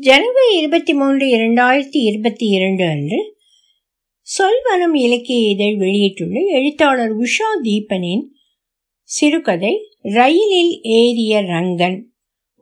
ஜனவரி இருபத்தி மூன்று இரண்டாயிரத்தி இருபத்தி இரண்டு அன்று சொல்வனம் இலக்கிய இதழ் வெளியிட்டுள்ள எழுத்தாளர் உஷா தீபனின் சிறுகதை ரயிலில் ஏறிய ரங்கன்.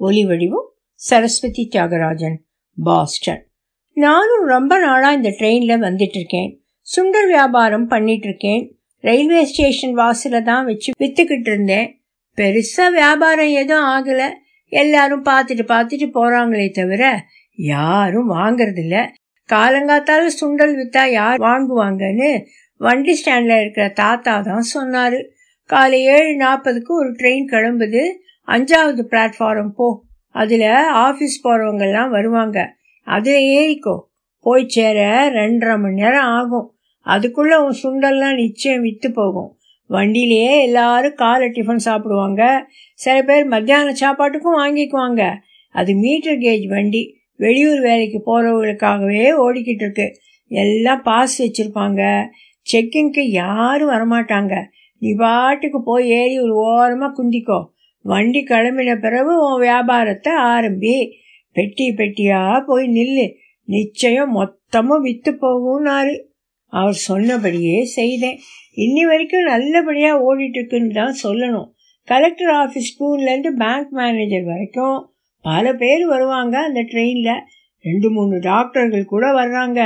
ஒலிவடிவம் சரஸ்வதி தியாகராஜன் பாஸ்டன். நானும் ரொம்ப நாளா இந்த ட்ரெயின்ல வந்துட்டு இருக்கேன் சுண்டல் வியாபாரம் பண்ணிட்டு இருக்கேன் ரயில்வே ஸ்டேஷன் வாசல தான் வச்சு வித்துக்கிட்டு இருந்தேன். பெருசா வியாபாரம் எதுவும் ஆகலை. எல்லாரும் பார்த்துட்டு பார்த்துட்டு போறாங்களே தவிர யாரும் வாங்கறதில்ல. காலங்காத்தால சுண்டல் வித்தா யார் வாங்குவாங்கன்னு வண்டி ஸ்டாண்ட்ல இருக்கிற தாத்தா தான் சொன்னாரு. காலை ஏழு நாற்பதுக்கு ஒரு ட்ரெயின் கிளம்புது. அஞ்சாவது பிளாட்ஃபாரம் போ. அதுல ஆபீஸ் போறவங்கெல்லாம் வருவாங்க. அதுல ஏறிக்கோ. போய் சேர ரெண்டரை மணி நேரம் ஆகும். அதுக்குள்ள உன் சுண்டல்லாம் நிச்சயம் வித்து போகும். வண்டியிலேயே எல்லாரும் காலை டிஃபன் சாப்பிடுவாங்க. சில பேர் மத்தியான சாப்பாட்டுக்கும் வாங்கிக்குவாங்க. அது மீட்டர் கேஜ் வண்டி. வெளியூர் வேலைக்கு போகிறவங்களுக்காகவே ஓடிக்கிட்டு இருக்கு. எல்லாம் பாஸ் வச்சுருப்பாங்க. செக்கிங்க்கு யாரும் வரமாட்டாங்க. நீ பாட்டுக்கு போய் ஏறி ஒரு ஓரமாக குந்திக்கோ. வண்டி கிளம்பின பிறகு உன் வியாபாரத்தை ஆரம்பி. பெட்டி பெட்டியாக போய் நில்லு. நிச்சயம் மொத்தமும் விற்று போகும்னாரு. அவர் சொன்னபடியே செய்தேன். இன்னி வரைக்கும் நல்லபடியாக ஓடிட்டு இருக்குன்னு தான் சொல்லணும். கலெக்டர் ஆஃபீஸ் ஸ்கூல்லேருந்து பேங்க் மேனேஜர் வரைக்கும் பல பேர் வருவாங்க அந்த ட்ரெயினில். ரெண்டு மூணு டாக்டர்கள் கூட வர்றாங்க.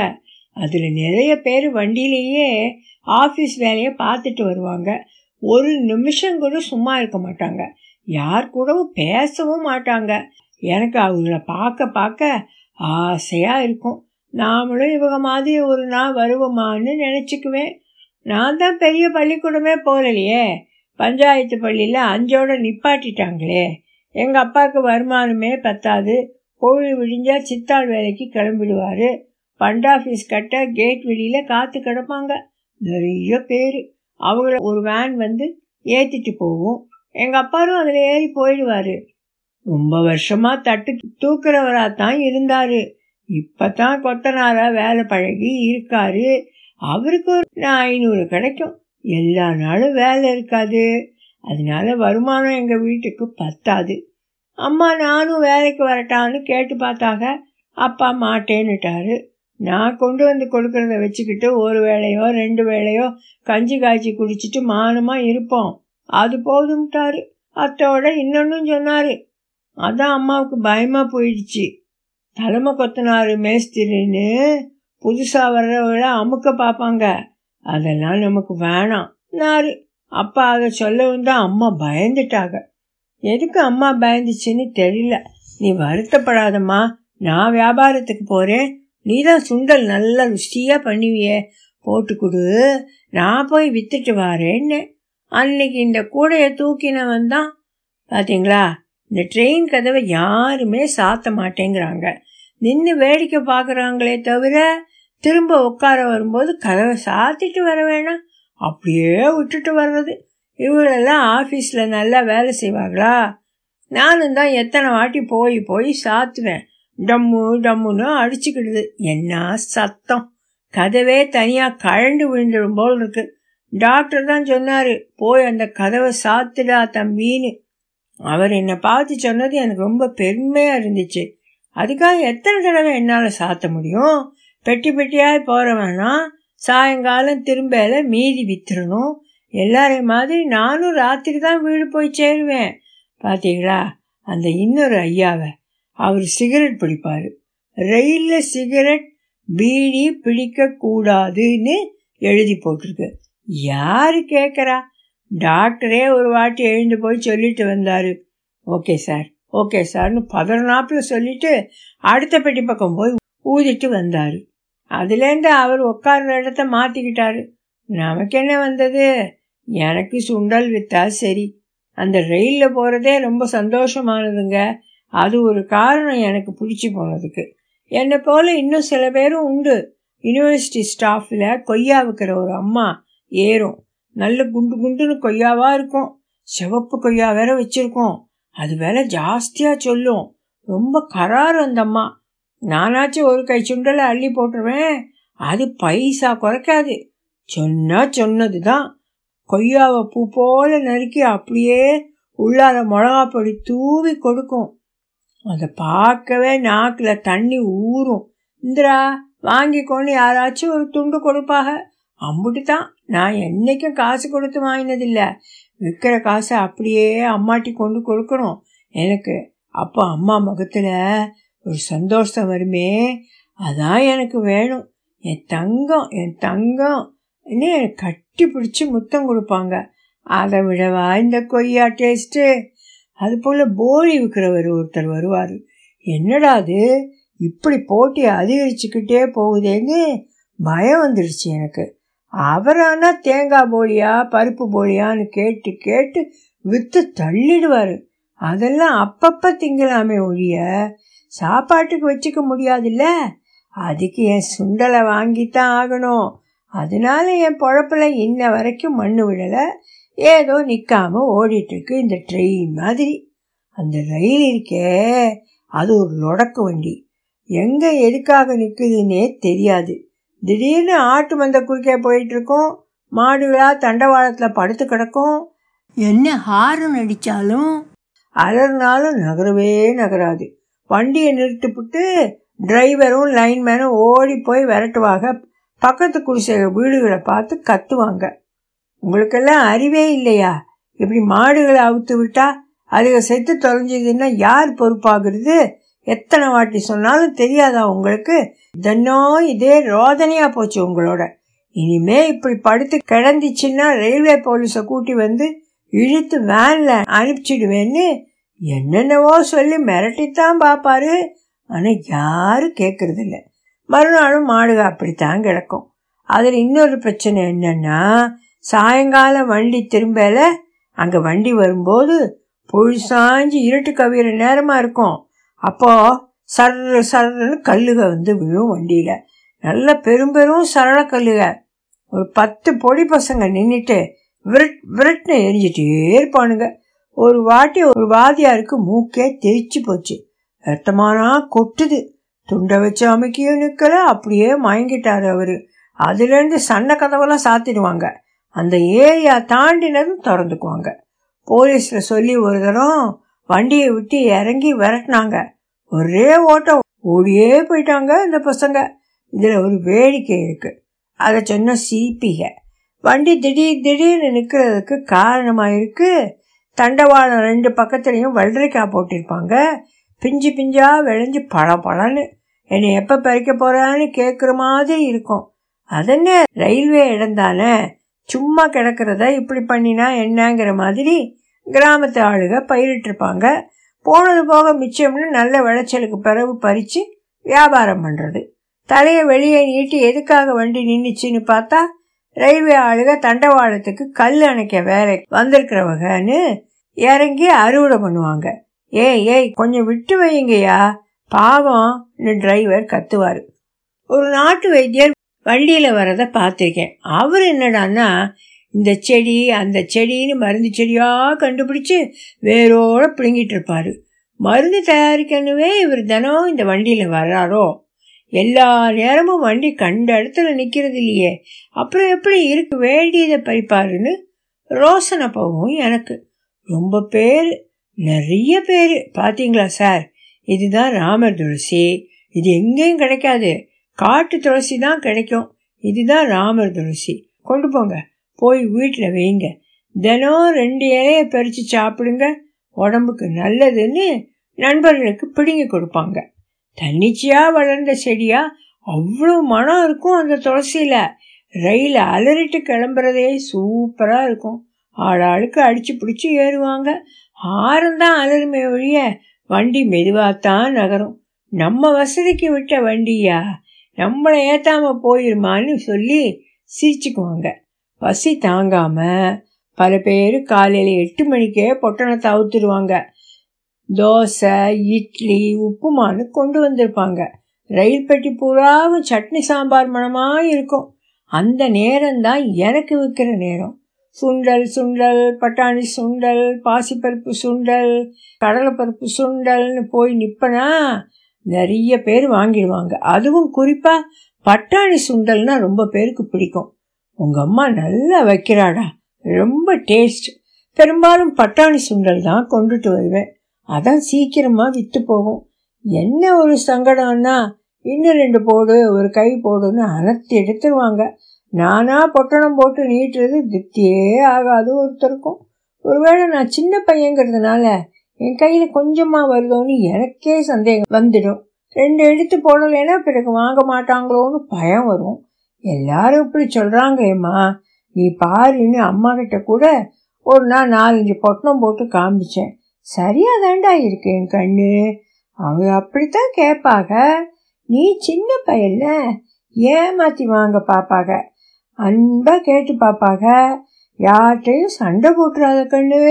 அதில் நிறைய பேர் வண்டியிலேயே ஆஃபீஸ் வேலையை பார்த்துட்டு வருவாங்க. ஒரு நிமிஷம் கூட சும்மா இருக்க மாட்டாங்க. யார் கூடவும் பேசவும் மாட்டாங்க. எனக்கு அவங்கள பார்க்க பார்க்க ஆசையாக இருக்கும். நாமளும் இவங்க மாதிரி ஒரு நாள் வருவோமான்னு நினச்சிக்குவேன். நான் தான் பெரிய பள்ளிக்கூடமே போகலையே. பஞ்சாயத்து பள்ளியில் அஞ்சோட நிப்பாட்டிட்டாங்களே. எங்கள் அப்பாவுக்கு வருமானமே பத்தாது. கோவில் விடிஞ்சா சித்தாள் வேலைக்கு கிளம்பிடுவார். பண்ட் ஆஃபீஸ் கட்ட கேட் வெளியில் காத்து கிடப்பாங்க. நிறைய பேர். அவங்கள ஒரு வேன் வந்து ஏற்றிட்டு போகும் எங்கள் அப்பாரும் அதில் ஏறி போயிடுவார். ரொம்ப வருஷமாக தட்டு தூக்குறவராக தான் இருந்தார். இப்போ தான் கொத்தனாராக வேலை பழகி இருக்காரு. அவருக்கு ஒரு ஐநூறு கிடைக்கும். எல்லா நாளும் வேலை இருக்காது. அதனால வருமானம் எங்கள் வீட்டுக்கு பத்தாது. அம்மா நானும் வேலைக்கு வரட்டான்னு கேட்டு பார்த்தாக. அப்பா மாட்டேன்னுட்டாரு. நான் கொண்டு வந்து கொடுக்கறத வச்சுக்கிட்டு ஒரு வேளையோ ரெண்டு வேளையோ கஞ்சி காய்ச்சி குடிச்சிட்டு மானமாக இருப்போம். அது போதும்ட்டாரு. அத்தோட இன்னொன்னும் சொன்னார். அதான் அம்மாவுக்கு பயமாக போயிடுச்சு. தலைமை கொத்தனாரு மேஸ்திரின்னு. புதுசாக வர்றவங்கள அமுக்க பார்ப்பாங்க. அதெல்லாம் நமக்கு வேணாம். நாரு அப்பா அதை சொல்லவும் தான் அம்மா பயந்துட்டாங்க. எதுக்கு அம்மா பயந்துச்சுன்னு தெரியல. நீ வருத்தப்படாதம்மா. நான் வியாபாரத்துக்கு போகிறேன் நீ தான் சுண்டல் நல்லா ருஷ்டியாக பண்ணுவியே. போட்டு கொடு. நான் போய் வித்துட்டு வரேன்னு. அன்னைக்கு இந்த கூடையை தூக்கினவன் தான். பார்த்தீங்களா இந்த ட்ரெயின் கதவை யாருமே சாத்த மாட்டேங்கிறாங்க. நின்று வேடிக்கை பார்க்குறாங்களே தவிர திரும்ப உட்கார வரும்போது கதவை சாத்திட்டு வர வேணாம். அப்படியே விட்டுட்டு வர்றது. இவங்களெல்லாம் ஆஃபீஸில் நல்லா வேலை செய்வாங்களா? நானும் தான் எத்தனை வாட்டி போய் போய் சாத்துவேன். டம்மு டம்முன்னு அடிச்சுக்கிடுது. என்ன சத்தம்? கதவே தனியாக கழண்டு விழுந்துடும் போல் இருக்கு. டாக்டர் தான் சொன்னார் போய் அந்த கதவை சாத்துடா தம்பின்னு. அவர் என்னை பார்த்து சொன்னது எனக்கு ரொம்ப பெருமையாக இருந்துச்சு. அதுக்காக எத்தனை தடவை என்னால் சாத்த முடியும்? பெட்டி பெட்டியாக போகிறவனா சாயங்காலம் திரும்பல மீதி வித்துடணும் எல்லாரையும் மாதிரி நானும் ராத்திரி தான் வீடு போய் சேருவேன். பார்த்தீங்களா அந்த இன்னொரு ஐயாவை. அவர் சிகரெட் பிடிப்பார். ரயிலில் சிகரெட் பீடி பிடிக்கக்கூடாதுன்னு எழுதி போட்டிருக்கு. யார் கேட்குறா டாக்டரே ஒரு வாட்டி எழுந்து போய் சொல்லிட்டு வந்தார். ஓகே சார் ஓகே சார்னு பதினொன்னாப்பில் சொல்லிட்டு அடுத்த பெட்டி பக்கம் போய் ஊதிட்டு வந்தார். அதுலேருந்து அவர் உட்கார்ற இடத்த மாற்றிக்கிட்டாரு நமக்கு என்ன வந்தது? எனக்கு சுண்டல் வித்தா சரி. அந்த ரயிலில் போகிறதே ரொம்ப சந்தோஷமானதுங்க. அது ஒரு காரணம் எனக்கு பிடிச்சி போனதுக்கு. என்னை போல் இன்னும் சில பேரும் உண்டு. யூனிவர்சிட்டி ஸ்டாஃபில் கொய்யா வைக்கிற ஒரு அம்மா ஏறும். நல்ல குண்டு குண்டுன்னு கொய்யாவாக இருக்கும். சிவப்பு கொய்யா வேற வச்சுருக்கோம். அது வேற ஜாஸ்தியாக சொல்லும். ரொம்ப கராறு அந்த அம்மா. நானாச்சும் ஒரு கை சுண்டலை அள்ளி போட்டுருவேன். அது பைசா குறைக்காது. சொன்னா சொன்னது தான் கொய்யாவை பூ போல நறுக்கி அப்படியே உள்ளார மிளகா பொடி தூவி கொடுக்கும். அதை பார்க்கவே நாக்கில் தண்ணி ஊறும். இந்திரா வாங்கிக்கொண்டு யாராச்சும் ஒரு துண்டு கொடுப்பாக. அம்புட்டு தான் நான் என்றைக்கும் காசு கொடுத்து வாங்கினதில்லை. விற்கிற காசை அப்படியே அம்மாட்டி கொண்டு கொடுக்கணும். எனக்கு. அப்போ அம்மா முகத்தில் ஒரு சந்தோஷம் வருமே அதான் எனக்கு வேணும். என் தங்கம் என் தங்கம். என்ன கட்டி பிடிச்சி முத்தம் கொடுப்பாங்க. அதை விடவா இந்த கொய்யா டேஸ்ட்டு அது போல் போலி விற்கிறவர் ஒருத்தர் வருவார். என்னடா அது? இப்படி போட்டி அதிகரிச்சுக்கிட்டே போகுதேன்னு பயம் வந்துடுச்சு எனக்கு. அவரானா தேங்காய் போலியா பருப்பு போலியான்னு கேட்டு கேட்டு விற்று தள்ளிடுவார். அதெல்லாம் அப்பப்போ திங்கலாமே ஒழிய சாப்பாட்டுக்கு வச்சுக்க முடியாதுல்ல? அதுக்கு என் சுண்டலை வாங்கித்தான் ஆகணும். அதனால என் பொழப்பில் இன்ன வரைக்கும் மண்ணு விடலை. ஏதோ நிற்காம ஓடிட்டுருக்கு இந்த ட்ரெயின் மாதிரி. அந்த ரயில் இருக்கே அது ஒரு லொடக்கு வண்டி. எங்கே எதுக்காக நிற்குதுன்னே தெரியாது. திடீர்னு ஆட்டு மந்த குறுக்கே போயிட்டுருக்கோம். மாடுகளா தண்டவாளத்தில் படுத்து கிடக்கும். என்ன ஹாரன் அடித்தாலும் அலர்னாலும் நகரவே நகராது. வண்டியை நிறுத்திப்புட்டு டிரைவரும் லைன்மேனும் ஓடி போய் விரட்டுவாங்க. பக்கத்து குடிசை வீடுகளை பார்த்து கத்துவாங்க. உங்களுக்கெல்லாம் அறிவே இல்லையா? இப்படி மாடுகளை அவுத்து விட்டா அதுக செத்து தொலைஞ்சதுன்னா யார் பொறுப்பாகிறது? எத்தனை வாட்டி சொன்னாலும் தெரியாதா உங்களுக்கு? தினம் இதே ரோதனையா போச்சு உங்களோட. இனிமே இப்படி படுத்து கிடந்துச்சுன்னா ரயில்வே போலீஸை கூட்டி வந்து இழுத்து வேன்ல அனுப்பிச்சிடுவேன்னு என்னென்னவோ சொல்லி மிரட்டித்தான் பார்ப்பாரு. ஆனால் யாரும் கேட்கறதில்ல மறுநாளும் மாடுக அப்படித்தான் கிடக்கும். அதில் இன்னொரு பிரச்சனை என்னன்னா சாயங்காலம் வண்டி திரும்பல அங்கே வண்டி வரும்போது பொழு சாஞ்சு இருட்டு கவியிற நேரமாக இருக்கும். அப்போ சர்ற சர்றன்னு கல்லுக வந்து விழும் வண்டியில். நல்ல பெரும் பெரும் சரள கல்லுக. ஒரு பத்து பொடி பசங்க நின்றுட்டு விரட் விரட்னு எரிஞ்சிட்டே இருப்பானுங்க. ஒரு வாட்டி ஒரு வாதியாருக்கு மூக்கே தெரிச்சு போச்சு. ரத்தமானா கொட்டுது. துண்டை வச்சு அமைக்கியும் நிற்கல அப்படியே மயங்கிட்டாரு அவர். அதுலேருந்து சண்டை கதவெல்லாம் சாத்திடுவாங்க. அந்த ஏரியா தாண்டினதும் திறந்துக்குவாங்க. போலீஸில் சொல்லி ஒரு தரம் வண்டியை விட்டு இறங்கி விரட்டினாங்க. ஒரே ஓட்டம். ஓடியே போயிட்டாங்க இந்த பசங்க. இதில் ஒரு வேடிக்கை இருக்குது அதை சொன்ன சிபிக வண்டி திடீர் திடீர்னு நிற்கிறதுக்கு காரணமாக இருக்குது தண்டவாளம் ரெண்டு பக்கத்துலேயும் வெள்ளரிக்காய் போட்டிருப்பாங்க. பிஞ்சு பிஞ்சா விளைஞ்சு பழ பழன்னு என்னை எப்போ பறிக்க போகிறான்னு கேட்குற மாதிரி இருக்கும். அதென்ன? ரயில்வே இடம் தானே. சும்மா கிடக்கிறத இப்படி பண்ணினா என்னங்கிற மாதிரி கிராமத்து ஆளுக பயிரிட்டிருப்பாங்க. போனது போக மிச்சம்னு நல்ல விளைச்சலுக்கு பிறகு பறித்து வியாபாரம் பண்ணுறது தலையை வெளியே நீட்டி எதுக்காக வண்டி நின்றுச்சின்னு பார்த்தா ரயில்வே ஆளுக தண்டவாளத்துக்கு கல் அணைக்க வேலை வந்திருக்கிறவங்கன்னு இறங்கி அறுவடை பண்ணுவாங்க. ஏய் ஏய் கொஞ்சம் விட்டு வைங்கய்யா பாவம்னு டிரைவர் கத்துவார். ஒரு நாட்டு வைத்தியர் வண்டியில் வரதை பார்த்துருக்கேன். அவர் என்னடான்னா இந்த செடி அந்த செடின்னு மருந்து செடியாக கண்டுபிடிச்சு வேரோட பிடுங்கிட்டு இருப்பாரு. மருந்து தயாரிக்கணுமே இவர் தினம் இந்த வண்டியில் வர்றாரோ? எல்லா நேரமும் வண்டி கண்ட இடத்துல நிற்கிறது இல்லையே. அப்புறம் எப்படி இருக்க வேண்டியதை பறிப்பாருன்னு ரோசனை போகும் எனக்கு. ரொம்ப பேர் நிறைய பேர். பார்த்தீங்களா சார்? இதுதான் ராமர் துளசி. இது எங்கேயும் கிடைக்காது. காட்டு துளசி தான் கிடைக்கும். இதுதான் ராமர் துளசி. கொண்டு போங்க. போய் வீட்டில் வைங்க. தினம் ரெண்டு இலையை பறித்து சாப்பிடுங்க. உடம்புக்கு நல்லதுன்னு நண்பர்களுக்கு பிடுங்கி கொடுப்பாங்க. தன்னிச்சையாக வளர்ந்த செடியா? அவ்வளோ மனம் இருக்கும் அந்த துளசியில். ரயில் அலறிட்டு கிளம்புறதே சூப்பராக இருக்கும். ஆளாளுக்கு அடித்து பிடிச்சி ஏறுவாங்க. ஆரம்தான் அலருமே ஒழிய வண்டி மெதுவாகத்தான் நகரும். நம்ம வசதிக்கு விட்ட வண்டியா? நம்மளை ஏற்றாமல் போயிருமான்னு சொல்லி சிரிச்சுக்குவாங்க. பசி தாங்காம பல பேர் காலையில் எட்டு மணிக்கே பொட்டணத்தை அவுத்துருவாங்க. தோசை இட்லி உப்புமானு கொண்டு வந்திருப்பாங்க. ரயில் பெட்டி பூராவும் சட்னி சாம்பார் மனமாக இருக்கும். அந்த நேரம்தான் எனக்கு விற்கிற நேரம். சுண்டல் சுண்டல் பட்டாணி சுண்டல் பாசிப்பருப்பு சுண்டல் கடலைப்பருப்பு சுண்டல்னு போய் நிற்பனா நிறைய பேர் வாங்கிடுவாங்க. அதுவும் குறிப்பாக பட்டாணி சுண்டல்னா ரொம்ப பேருக்கு பிடிக்கும். உங்கள் அம்மா நல்லா வைக்கிறாடா. ரொம்ப டேஸ்ட். பெரும்பாலும் பட்டாணி சுண்டல் தான் கொண்டுட்டு வருவேன். அதான் சீக்கிரமா விற்று போகும். என்ன ஒரு சங்கடம்னா இன்னும் ரெண்டு போடு ஒரு கை போடுன்னு அனைத்து எடுத்துருவாங்க. நானா பொட்டணம் போட்டு நீட்டுறது திருப்தியே ஆகாது ஒருத்தருக்கும். ஒருவேளை நான் சின்ன பையங்கிறதுனால என் கையில கொஞ்சமா வருதோன்னு எனக்கே சந்தேகம் வந்துடும். ரெண்டு எடுத்து போடலைன்னா பிறகு வாங்க மாட்டாங்களோன்னு பயம் வரும். எல்லாரும் இப்படி சொல்றாங்க ஏம்மா. நீ பாருன்னு அம்மா கிட்ட கூட ஒரு நாள் நாலஞ்சு பொட்டணம் போட்டு காமிச்சேன். சரியா தாண்டா இருக்கு என் கண்ணு. அவங்க அப்படித்தான் கேட்பாங்க நீ சின்ன பையன்ல ஏமாத்தி வாங்க பாப்பாங்க அன்பா கேட்டு பாப்பாங்க யார்கிட்டையும் சண்டை போட்டுறாத கண்ணு.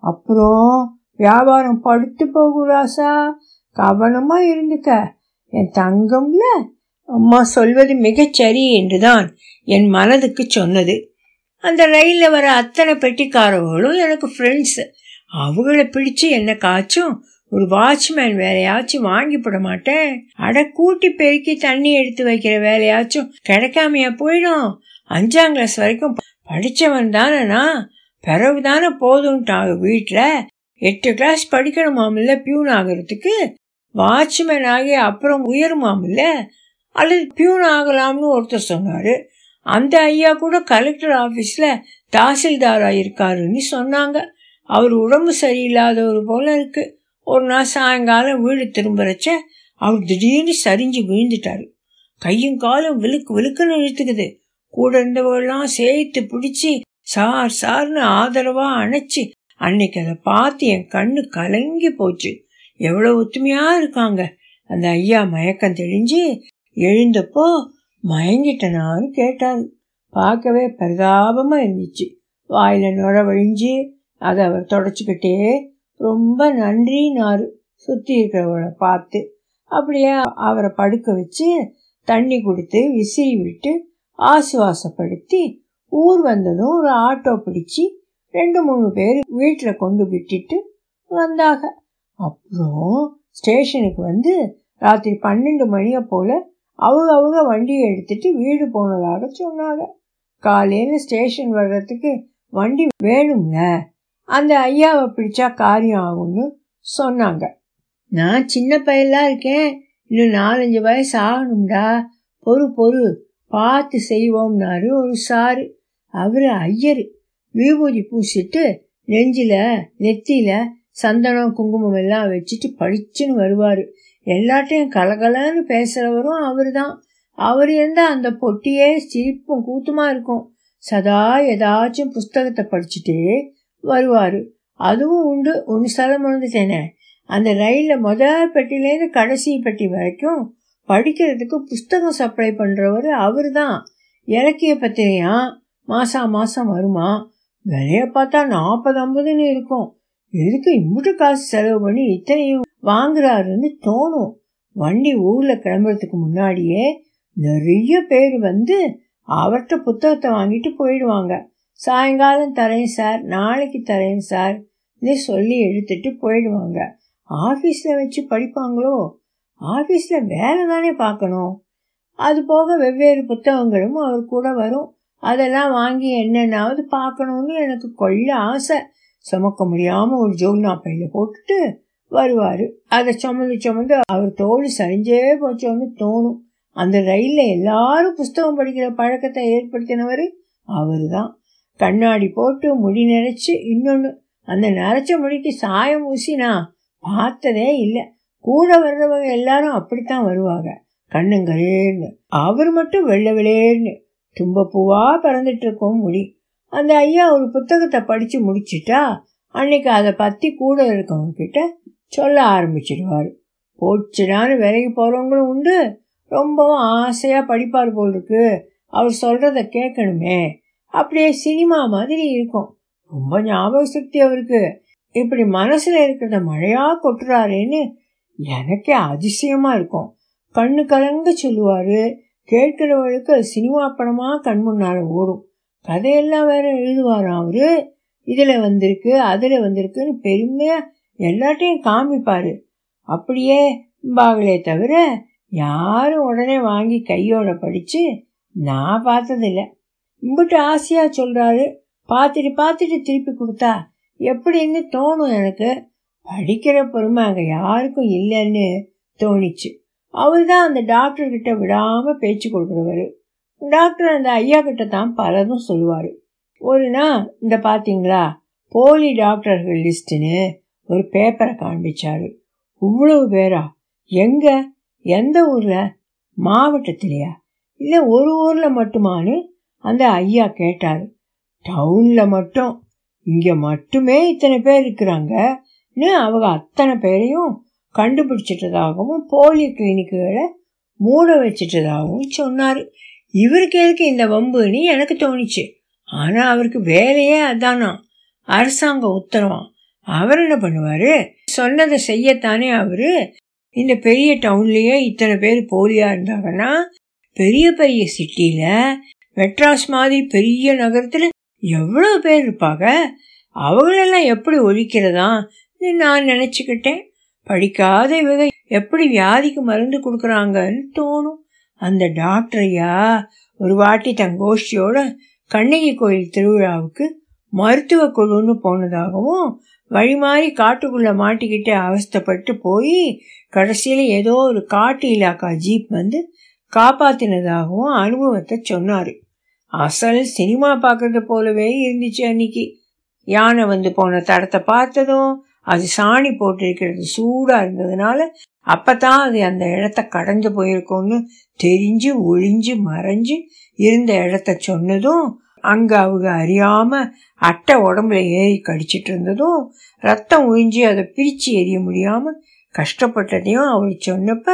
அப்புறம் வியாபாரம் படுத்து போகும் ராசா. கவனமா இருந்துக்க. என் தங்கம்ல அம்மா சொல்வது மிகச்சரி என்றுதான் என் மனதுக்கு சொன்னது. அந்த ரயிலில் வர அத்தனை பெட்டிக்காரர்களும் எனக்கு ஃப்ரெண்ட்ஸு அவங்கள பிடிச்சு என்ன காய்ச்சும் ஒரு வாட்ச்மேன் வேலையாச்சும் வாங்கி போட மாட்டேன். அட கூட்டி பெருக்கி தண்ணி எடுத்து வைக்கிற வேலையாச்சும் கிடைக்காமையா போயிடும். அஞ்சாம் கிளாஸ் வரைக்கும் படித்தவன் தானேண்ணா. பிறகு தானே போதும்ட்டாங்க வீட்டில். எட்டு கிளாஸ் படிக்கணுமாமில்ல பியூன் ஆகிறதுக்கு? வாட்ச்மேன் ஆகி அப்புறம் உயருமாமில்ல அல்லது பியூன் ஆகலாம்னு ஒருத்தர் சொன்னார். அந்த ஐயா கூட கலெக்டர் ஆஃபீஸில் தாசில்தாராக இருக்காருன்னு சொன்னாங்க. அவர் உடம்பு சரியில்லாதவர் போல இருக்கு. ஒரு நாள் சாயங்காலம் வீடு திரும்புறச்ச அவர் திடீர்னு சரிஞ்சு விழுந்துட்டாரு. கையும் காலும் விழுக்கு விழுக்குன்னு இழுத்துக்குது. கூட இருந்தவங்கெல்லாம் சேர்த்து பிடிச்சி சார் சார்னு ஆதரவா அணைச்சி அன்னைக்கு அதை பார்த்து என் கண்ணு கலங்கி போச்சு. எவ்வளோ ஒத்துமையா இருக்காங்க. அந்த ஐயா மயக்கம் தெளிஞ்சு எழுந்தப்போ மயங்கிட்டனான்னு கேட்டாரு. பார்க்கவே பரிதாபமா இருந்துச்சு. வாயில நுழ வழிஞ்சு அதை அவர் தொடச்சிக்கிட்டே ரொம்ப நன்றினாரு. சுற்றி இருக்கிறவரை பார்த்து. அப்படியே அவரை படுக்க வச்சு தண்ணி கொடுத்து விசிறி விட்டு ஆசுவாசப்படுத்தி ஊர் வந்ததும் ஒரு ஆட்டோ பிடிச்சி ரெண்டு மூணு பேர் வீட்டில் கொண்டு விட்டுட்டு வந்தாங்க. அப்புறம் ஸ்டேஷனுக்கு வந்து ராத்திரி பன்னெண்டு மணியை போல் அவங்க அவங்க வண்டியை எடுத்துட்டு வீடு போனதாக சொன்னாங்க. காலையில் ஸ்டேஷன் வர்றதுக்கு வண்டி வேணும்ல? அந்த ஐயாவை பிடிச்சா காரியம் ஆகும்னு சொன்னாங்க. நான் சின்ன பையன்லாம் இருக்கேன். இன்னும் நாலஞ்சு வயசு ஆகணும்டா. பொறு பொறு. பார்த்து செய்வோம்னாரு ஒரு சாரு. அவரு ஐயர். விபூதி பூசிட்டு நெஞ்சில நெத்தியில சந்தனம் குங்குமம் எல்லாம் வச்சுட்டு படிச்சுன்னு வருவாரு. எல்லாட்டையும் கலகலன்னு பேசுறவரும் அவரு தான் அவர் இருந்தா அந்த பொட்டியே சிரிப்பும் கூத்துமா இருக்கும். சதா ஏதாச்சும் புஸ்தகத்தை படிச்சுட்டு வருவார். அதுவும் உண்டு. ஒன்று ஸ்தலம் இருந்துச்சேனே. அந்த ரயிலில் முதல் பெட்டிலேருந்து கடைசி பெட்டி வரைக்கும் படிக்கிறதுக்கு புஸ்தகம் சப்ளை பண்ணுறவர் அவர் தான் இலக்கிய பத்திரியா மாதம் மாதம் வருமா? விலையை பார்த்தா நாற்பது ஐம்பதுன்னு இருக்கும். எதுக்கு இம்புட்டு காசு செலவு பண்ணி இத்தனையும் வாங்குறாருன்னு தோணும். வண்டி ஊரில் கிளம்புறதுக்கு முன்னாடியே நிறைய பேர் வந்து அவர்கிட்ட புத்தகத்தை வாங்கிட்டு போயிடுவாங்க. சாயங்காலம் தரேன் சார் நாளைக்கு தரேன் சார் சொல்லி எடுத்துட்டு போயிடுவாங்க. ஆஃபீஸில் வச்சு படிப்பாங்களோ? ஆஃபீஸில் வேலை தானே பார்க்கணும். அது போக வெவ்வேறு புத்தகங்களும் அவர் கூட வரும். அதெல்லாம் வாங்கி என்னென்னாவது பார்க்கணுன்னு எனக்கு கொள்ள ஆசை. சுமக்க முடியாமல் ஒரு ஜோல்னா பையில போட்டுட்டு வருவார். அதை சுமந்து சுமந்து அவர் தோல் சரிஞ்சே போச்சோன்னு தோணும். அந்த ரயிலில் எல்லாரும் புஸ்தகம் படிக்கிற பழக்கத்தை ஏற்படுத்தினவர் அவர் தான் கண்ணாடி போட்டு முடி நிறைச்சி இன்னொன்று அந்த நரைச்ச முடிக்கு சாயம் ஊசி நான் பார்த்ததே இல்லை. கூட வர்றவங்க எல்லாரும் அப்படித்தான் வருவாங்க. கண்ணுங்கரேன்னு அவர் மட்டும் வெள்ள வெளியேன்னு தும்பப்பூவா பறந்துட்டு இருக்கோம் முடி. அந்த ஐயா ஒரு புத்தகத்தை படித்து முடிச்சிட்டா அன்னைக்கு அதை பற்றி கூட இருக்கவங்க கிட்ட சொல்ல ஆரம்பிச்சிடுவார் போச்சுடான்னு விலகி போகிறவங்களும் உண்டு. ரொம்பவும் ஆசையாக படிப்பார் போல் இருக்கு. அவர் சொல்கிறத கேட்கணுமே. அப்படியே சினிமா மாதிரி இருக்கும். ரொம்ப ஞாபக சக்தி அவருக்கு. இப்படி மனசில் இருக்கிறத மழையாக கொட்டுறாருன்னு எனக்கே அதிசயமாக இருக்கும். கண்ணு கலங்க சொல்லுவார். கேட்கிறவளுக்கு சினிமா படமாக கண் முன்னால ஓடும். கதையெல்லாம் வேற எழுதுவாராம் அவரு? இதில் வந்திருக்கு அதில் வந்திருக்குன்னு பெருமையாக எல்லாத்தையும் காமிப்பார். அப்படியே பாகலே தவிர யாரும் உடனே வாங்கி கையோட படித்து நான் பார்த்ததில்ல. இம்பிட்டு ஆசையாக சொல்கிறாரு பார்த்துட்டு பார்த்துட்டு திருப்பி கொடுத்தா எப்படின்னு தோணும் எனக்கு. படிக்கிற பொறுமை அங்கே யாருக்கும் இல்லைன்னு தோணிச்சு. அவர் தான் அந்த டாக்டர் விடாமல் பேச்சு கொடுக்குறவர். டாக்டர் அந்த ஐயா கிட்ட தான் பலரும் சொல்லுவார். ஒரு நாள் இந்த பார்த்தீங்களா போலி டாக்டர்கள் லிஸ்ட்டுன்னு ஒரு பேப்பரை காண்பிச்சாரு. இவ்வளவு பேரா? எங்க? எந்த ஊர்ல? மாவட்டத்திலையா? இல்லை ஒரு ஊர்ல மட்டுமான்னு அந்த ஐயா கேட்டாரு. டவுன்ல மட்டும் இங்க மட்டுமே இத்தனை பேர் இருக்கிறாங்கன்னு அவங்க அத்தனை பேரையும் கண்டுபிடிச்சிட்டதாகவும் போலி கிளினிக்குகளை மூட வச்சிட்டதாகவும் சொன்னார். இவருக்கு எதுக்கு இந்த வம்புன்னு எனக்கு தோணிச்சு. ஆனால் அவருக்கு வேலையே அதானா? அரசாங்க உத்தரவான் அவர் என்ன பண்ணுவார்? சொன்னதை செய்யத்தானே அவர்? இந்த பெரிய டவுன்லேயே இத்தனை பேர் போலியா இருந்தாங்கன்னா பெரிய பெரிய சிட்டியில் மெட்ராஸ் மாதிரி பெரிய நகரத்தில் எவ்வளோ பேர் இருப்பாங்க? அவங்களெல்லாம் எப்படி ஒழிக்கிறதா? நான் நினச்சிக்கிட்டேன். படிக்காத இவங்க எப்படி வியாதிக்கு மருந்து கொடுக்குறாங்கன்னு தோணும். அந்த டாக்டரையா? ஒரு வாட்டி தன் கோஷ்டியோட கண்ணகி கோயில் திருவிழாவுக்கு மருத்துவ குழுன்னு போனதாகவும் வழி மாறி காட்டுக்குள்ளே மாட்டிக்கிட்டு அவஸ்தப்பட்டு போய் கடைசியில் ஏதோ ஒரு காட்டு இலாக்கா ஜீப் வந்து காப்பாத்தினதாகவும் அனுபவத்தை சொன்னார். அசல் சினிமா பார்க்கறது போலவே இருந்துச்சு அன்னைக்கு. யானை வந்து போன தடத்தை பார்த்ததும் அது சாணி போட்டிருக்கிறது சூடாக இருந்ததுனால அப்பதான் அது அந்த இடத்த கடந்து போயிருக்கோன்னு தெரிஞ்சு ஒழிஞ்சு மறைஞ்சு இருந்த இடத்த சொன்னதும் அங்க அவங்க அறியாம அட்டை உடம்புல ஏறி கடிச்சிட்டு இருந்ததும் ரத்தம் உறிஞ்சி அதை பிரிச்சு எரிய முடியாம கஷ்டப்பட்டதையும் அவர் சொன்னப்ப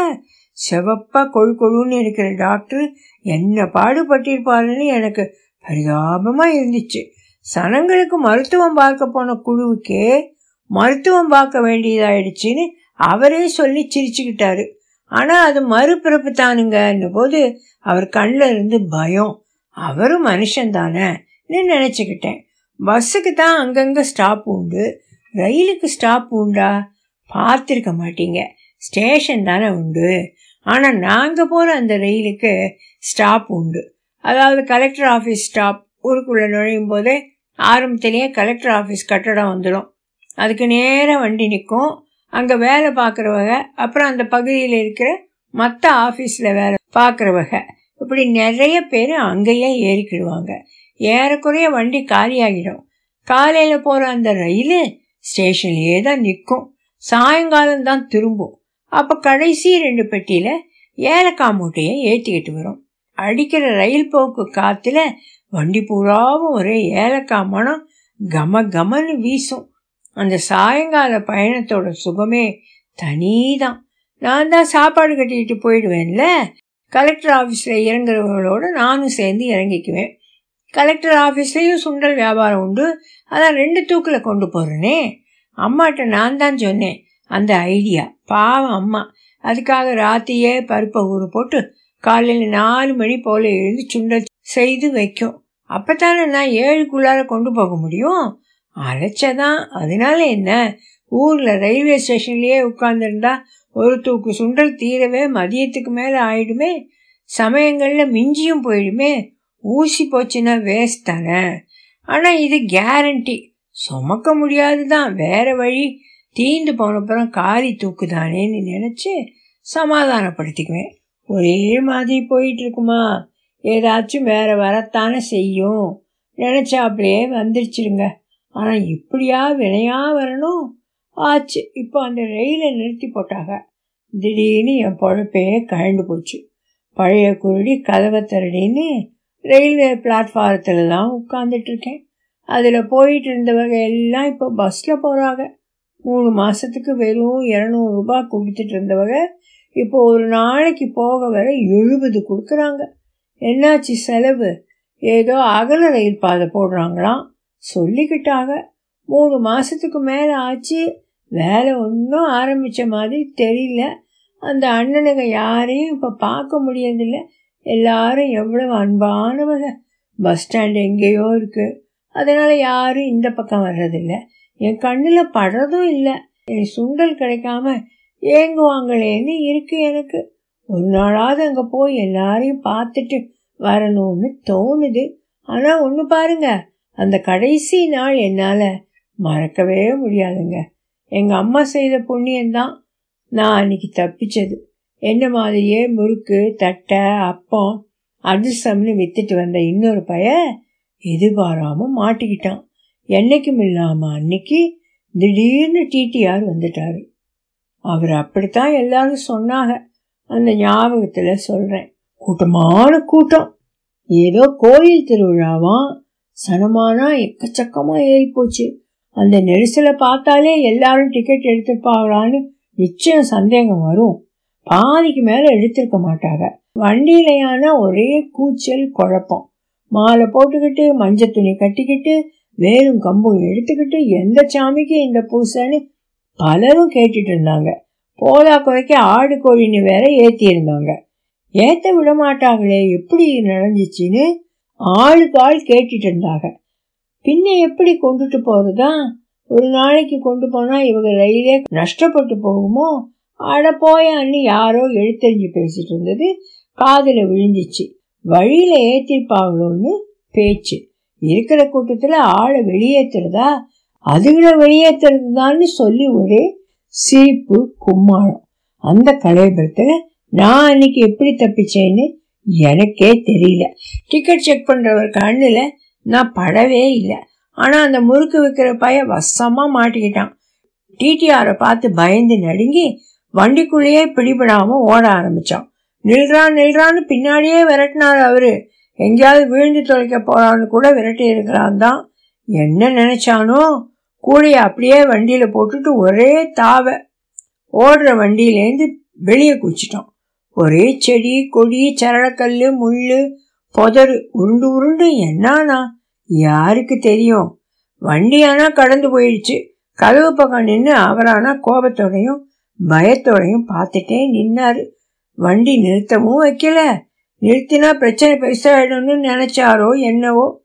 செவப்பா கொழு கொழுன்னு இருக்கிற டாக்டர் என்ன பாடுபட்டிருப்பாருன்னு எனக்கு பரிதாபமா இருந்துச்சு. சனங்களுக்கு மருத்துவம் பார்க்க போன குழுவுக்கே மருத்துவம் பார்க்க வேண்டியதாயிடுச்சுன்னு அவரே சொல்லி சிரிச்சுக்கிட்டாரு. ஆனா அது மறுபிறப்பு தானுங்கன்னு போது அவர் கண்ணில் இருந்து பயம். அவரும் மனுஷன் தானே நினச்சிக்கிட்டேன். பஸ்ஸுக்கு தான் அங்கங்கே ஸ்டாப் உண்டு. ரயிலுக்கு ஸ்டாப் உண்டா? பார்த்துருக்க மாட்டீங்க. ஸ்டேஷன் தானே உண்டு. ஆனால் நாங்கள் போகிற அந்த ரயிலுக்கு ஸ்டாப் உண்டு. அதாவது கலெக்டர் ஆஃபீஸ் ஸ்டாப் ஊருக்குள்ளே நுழையும் போதே ஆரம்பத்திலேயே கலெக்டர் ஆஃபீஸ் கட்டடம் வந்துடும் அதுக்கு நேராக வண்டி நிற்கும். அங்கே வேலை பார்க்குறவங்க அப்புறம் அந்த பகுதியில் இருக்கிற மற்ற ஆஃபீஸில் வேலை பார்க்குறவங்க. இப்படி நிறைய பேர் அங்கேயே ஏறிக்கிடுவாங்க. ஏறக்குறைய வண்டி காலியாகிடும். காலையில் போகிற அந்த ரயில் ஸ்டேஷன்லேயே தான் நிற்கும். சாயங்காலம் தான் திரும்பும். அப்போ கடைசி ரெண்டு பெட்டியில் ஏலக்காய் மூட்டையை ஏற்றிக்கிட்டு வரும். அடிக்கிற ரயில் போக்கு காற்றுல வண்டி பூராவும் ஒரே ஏலக்காய் மனம் கம கமன்னு வீசும். அந்த சாயங்கால பயணத்தோட சுகமே தனிதான். நான் தான் சாப்பாடு கட்டிக்கிட்டு போயிடுவேன்ல? கலெக்டர் ஆஃபீஸில் இறங்குறவங்களோட நானும் சேர்ந்து இறங்கிக்குவேன். கலெக்டர் ஆஃபீஸ்லேயும் சுண்டல் வியாபாரம் உண்டு. அதான் ரெண்டு தூக்கில் கொண்டு போகிறேனே அம்மாட்ட நான் தான் சொன்னேன் அந்த ஐடியா பாவம் அம்மா. அதுக்காக ராத்திரியே பருப்பை ஊறு போட்டு காலையில் நாலு மணி போல் எழுந்து சுண்டல் செய்து வைக்கும். அப்போத்தானே நான் ஏழுக்குள்ளார கொண்டு போக முடியும்? அரைச்சதான் அதனால என்ன? ஊரில் ரயில்வே ஸ்டேஷன்லேயே உட்காந்துருந்தா ஒரு தூக்கு சுண்டல் தீரவே மதியத்துக்கு மேலே ஆயிடுமே. சமயங்களில் மிஞ்சியும் போயிடுமே. ஊசி போச்சுன்னா வேஸ்ட் தானே. ஆனால் இது கேரண்டி சுமக்க முடியாது தான் வேற வழி. தீந்து போனப்புறம் காரி தூக்குதானேன்னு நினச்சி சமாதானப்படுத்திக்குவேன் ஒரே மாதிரி போயிட்டு இருக்குமா ஏதாச்சும் வேற வரத்தானே செய்யும். நினச்சாப்பிலேயே வந்துருச்சுருங்க. ஆனால் இப்படியா வினையா வரணும்? ஆச்சு இப்போ அந்த ரயிலை நிறுத்தி போட்டாங்க. திடீர்னு என் பொழப்பே கழண்டு போச்சு. பழைய குருடி கதவை திரடின்னு ரயில்வே பிளாட்ஃபாரத்தில் தான் உட்காந்துட்ருக்கேன் அதில் போயிட்டு இருந்தவங்க எல்லாம் இப்போ பஸ்ஸில் போகிறாங்க மூணு மாதத்துக்கு வெறும் இரநூறுபா கொடுத்துட்டு இருந்தவங்க இப்போ ஒரு நாளைக்கு போக வர எழுபது கொடுக்குறாங்க. என்னாச்சு செலவு? ஏதோ அகல ரயில் பாதை போடுறாங்களாம். சொல்லிக்கிட்டாங்க. மூணு மாதத்துக்கு மேலே ஆச்சு. வேலை ஒன்றும் ஆரம்பித்த மாதிரி தெரியல. அந்த அண்ணனுங்க யாரையும் இப்போ பார்க்க முடியறதில்ல. எல்லாரும் எவ்வளவு அன்பானவங்க. பஸ் ஸ்டாண்ட் எங்கேயோ இருக்குது அதனால் யாரும் இந்த பக்கம் வர்றதில்லை. என் கண்ணில் படுறதும் இல்லை. என் சுண்டல் கிடைக்காம ஏங்குவாங்களேன்னு இருக்கு எனக்கு. ஒரு நாளாவது அங்கே போய் எல்லாரையும் பார்த்துட்டு வரணும்னு தோணுது. ஆனால் ஒன்று பாருங்க அந்த கடைசி நாள் என்னால் மறக்கவே முடியாதுங்க. எங்க அம்மா செய்த புண்ணியம்தான் நான் அன்னைக்கு தப்பிச்சது. என்ன மாதிரியே முறுக்கு தட்டை அப்பம் அதிர்சம்னு வித்துட்டு வந்த இன்னொரு பைய எதிர்பாராம மாட்டிக்கிட்டான். என்னைக்கும் இல்லாம அன்னைக்கு திடீர்னு டிடிஆர் வந்துட்டாரு. அவர் அப்படித்தான் எல்லாரும் சொன்னாங்க. அந்த ஞாபகத்துல சொல்றேன். கூட்டமான கூட்டம். ஏதோ கோயில் திருவிழாவாம். சனமானா எக்கச்சக்கமா ஏறி போச்சு. அந்த நெரிசலை பார்த்தாலே எல்லாரும் டிக்கெட் எடுத்திருப்பாங்களான்னு நிச்சயம் சந்தேகம் வரும். பாதிக்கு மேல எடுத்திருக்க மாட்டாங்க. வண்டியிலையான ஒரே கூச்சல் குழப்பம். மாலை போட்டுக்கிட்டு மஞ்சள் துணி கட்டிக்கிட்டு வேலும் கம்பும் எடுத்துக்கிட்டு எந்த சாமிக்கு இந்த பூசைன்னு? பலரும் கேட்டுட்டு இருந்தாங்க. போதா குறைக்க ஆடு கோழின்னு வேற ஏத்தி இருந்தாங்க ஏத்த விட மாட்டாங்களே எப்படி நடந்துச்சுன்னு ஆளுக்கு ஆள் கேட்டுட்டு இருந்தாங்க. பின்ன எப்படி கொண்டுட்டு போறதா? ஒரு நாளைக்கு கொண்டு போனா இவங்க ரயிலே நஷ்டப்பட்டு போகுமோ? அட போயான்னு யாரோ எழுத்தறிஞ்சு பேசிட்டு இருந்தது. காதில் விழுந்துச்சு. வழியில ஏத்திருப்பாங்களோன்னு பேச்சு. இருக்கிற கூட்டத்துல ஆளை வெளியேத்துறதா? அதுகளை வெளியேத்துறதுதான்னு சொல்லி ஒரே சீப்பு கும்மாளம். அந்த கலைபுரத்துல நான் அன்னைக்கு எப்படி தப்பிச்சேன்னு எனக்கே தெரியல. டிக்கெட் செக் பண்றவர் கண்ணுல நான் படவே இல்லை. ஆனா அந்த முறுக்கு விற்கிற பைய வசமா மாட்டிக்கிட்டான். டிடிஆரை பார்த்து பயந்து நடுங்கி வண்டிக்குள்ளேயே பிடிபடாம ஓட ஆரம்பிச்சான். நில்றான் நில்றான்னு பின்னாடியே விரட்டினார் அவரு. எங்கேயாவது விழுந்து தொலைக்க போறான்னு கூட விரட்டி இருக்கிறான் தான். என்ன நினைச்சானோ கூடைய அப்படியே வண்டியில போட்டுட்டு ஒரே தாவை ஓடுற வண்டியிலேருந்து வெளியே குச்சிட்டோம் ஒரே செடி கொடி சரளக்கல் முள்ளு புதரு உருண்டு உருண்டு என்னானா யாருக்கு தெரியும்? வண்டி கடந்து போயிடுச்சு. கதவு பக்கம் நின்று அவரானா கோபத்தோடையும் பயத்தோடையும் பார்த்துட்டே நின்னாரு. வண்டி நிறுத்தமும் வைக்கல. நிறுத்தினா பிரச்சனை பெருசாயிடும்னு நினைச்சாரோ என்னவோ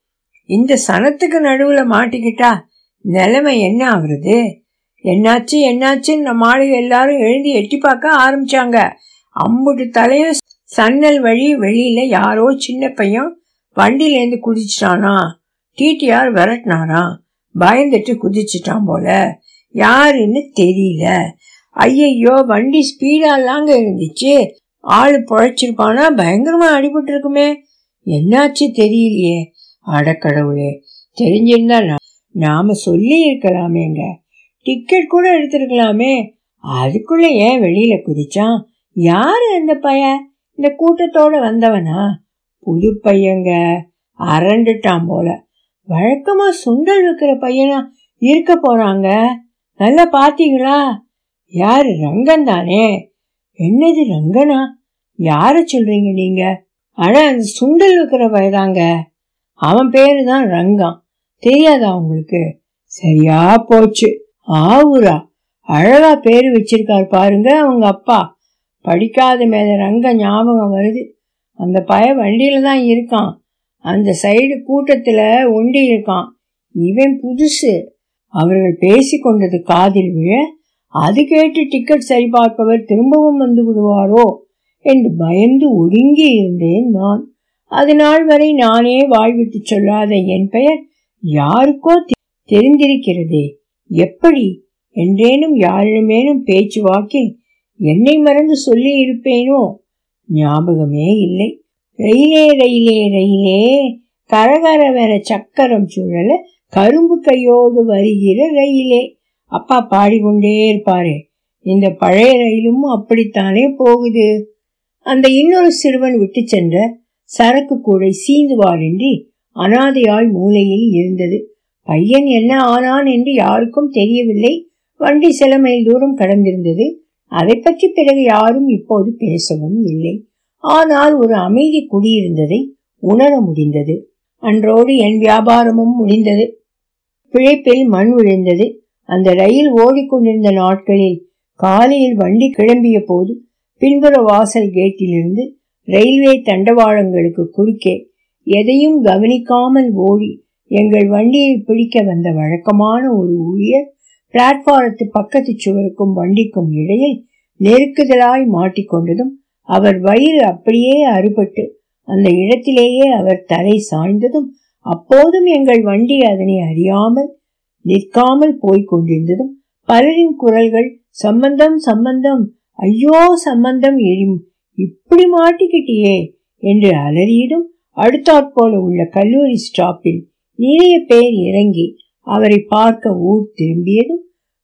இந்த சனத்துக்கு நடுவுல மாட்டிக்கிட்டா நிலைமை என்ன ஆகுறது? என்னாச்சு என்னாச்சுன்னு நம்ம ஆளுங்க எல்லாரும் எழுந்து எட்டி பார்க்க ஆரம்பிச்சாங்க. அம்புட்டு தலையும் சன்னல் வழி வெளியில யாரோ சின்ன பையன் வண்டியிலேருந்து குதிச்சிட்டானா? டிடிஆர் விரட்டினாரா? பயந்துட்டு குதிச்சிட்டான் போல. யாருன்னு தெரியல. ஐயையோ வண்டி ஸ்பீடாலாங்க இருந்துச்சு. ஆளு பொழைச்சிருப்பானா? பயங்கரமா அடிபட்டு இருக்குமே என்னாச்சு தெரியலையே. அடக்கடவுளே தெரிஞ்சிருந்தா நாம சொல்லி இருக்கலாமேங்க டிக்கெட் கூட எடுத்திருக்கலாமே. அதுக்குள்ள ஏன் வெளியில குதிச்சான்? யாரு அந்த பைய? இந்த கூட்டத்தோட வந்தவனா? புது பையங்க. அரண்டுட்டான் போல. வழக்கமா சுண்டல் வைக்கிற பையனா இருக்க போறாங்க. நல்லா பாத்தீங்களா? யாரு? ரங்கன் தானே என்னது ரங்கனா? யார சொல்றீங்க நீங்க? ஆனா அந்த சுண்டல் இருக்கிற வயதாங்க. அவன் பேரு தான் ரங்கம். தெரியாதா உங்களுக்கு? சரியா போச்சு. ஆவுரா. அழகா பேரு வச்சிருக்காரு பாருங்க அவங்க அப்பா. படிக்காத மேல ரங்க ஞாபகம் வருது. அந்த பய வண்டியில தான் இருக்கான். அந்த சைடு கூட்டத்துல ஒண்டி இருக்கான். இவன் புதுசு. அவர்கள் பேசி கொண்டது காதில் விழ அது கேட்டு டிக்கெட் சரிபார்ப்பவர் திரும்பவும் வந்து விடுவாரோ என்று பயந்து ஒடுங்கி இருந்தேன் நான். அது நாள் வரை நானே வாழ்விட்டு சொல்லாத என் பெயர் யாருக்கோ தெரிந்திருக்கிறதே. எப்படி? என்றேனும் யாரிடமேனும் பேச்சு வாக்கில் என்னை மறந்து சொல்லி இருப்பேனோ? ஞாபகமே இல்லை. ரயிலே ரயிலே ரயிலே கரகரவர சக்கரம் சுழல கரும்பு கையோடு வருகிற ரயிலே. அப்பா பாடிக்கொண்டே இருப்பாரு. இந்த பழைய ரயிலும் அப்படித்தானே போகுது? அந்த இன்னொரு சிறுவன் விட்டு சென்ற சரக்கு கூடை சீந்துவாரின்றி அனாதையாய் மூலையில் இருந்தது. பையன் என்ன ஆனான் என்று யாருக்கும் தெரியவில்லை. வண்டி சில மைல் தூரம் கடந்திருந்தது. அதை பற்றி பிறகு யாரும் இப்போது பேசவும் இல்லை. ஆனால் ஒரு அமைதி குடியிருந்ததை உணர முடிந்தது. அன்றோடு என் வியாபாரமும் முடிந்தது. பிழைப்பில் மண் விழுந்தது. அந்த ரயில் ஓடிக்கொண்டிருந்த நாட்களில் காலையில் வண்டி கிளம்பிய போது பின்புற வாசல் கேட்டிலிருந்து ரயில்வே தண்டவாளங்களுக்கு குறுக்கே எதையும் கவனிக்காமல் ஓடி எங்கள் வண்டியை பிடிக்க வந்த வழக்கமான ஒரு ஊழியர் பிளாட்பாரத்து பக்கத்து சுவருக்கும் வண்டிக்கும் இடையில் நெருக்குதலாய் மாட்டிக்கொண்டதும் அவர் வயிறு அப்படியே அறுபட்டு அந்த இடத்திலேயே அவர் தலை சாய்ந்ததும் அப்போதும் எங்கள் வண்டி அதனை அறியாமல் நிற்காமல் போய்க் கொண்டிருந்ததும் பலரின் குரல்கள் சம்பந்தம் சம்பந்தம் ஐயோ சம்பந்தம் எரியும் இப்படி மாட்டிக்கிட்டியே என்று அலறியதும் அடுத்தாற்போல உள்ள கல்லூரி ஸ்டாப்பில் நிறைய பேர் இறங்கி அவரை பார்க்க ஊர் திரும்பியதும்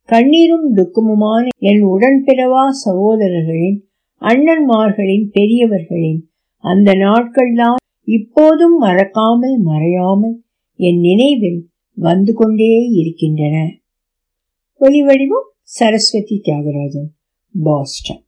கண்ணீரும் துக்கமுமான என் உடன்பிறவா சகோதரர்களின் அண்ணன்மார்களின் பெரியவர்களின் அந்த நாட்கள்தான் இப்போதும் மறக்காமல் மறையாமல் என் நினைவில் வந்து கொண்டே இருக்கின்றன. ஒலி வடிவம் சரஸ்வதி தியாகராஜன் பாஸ்டன்.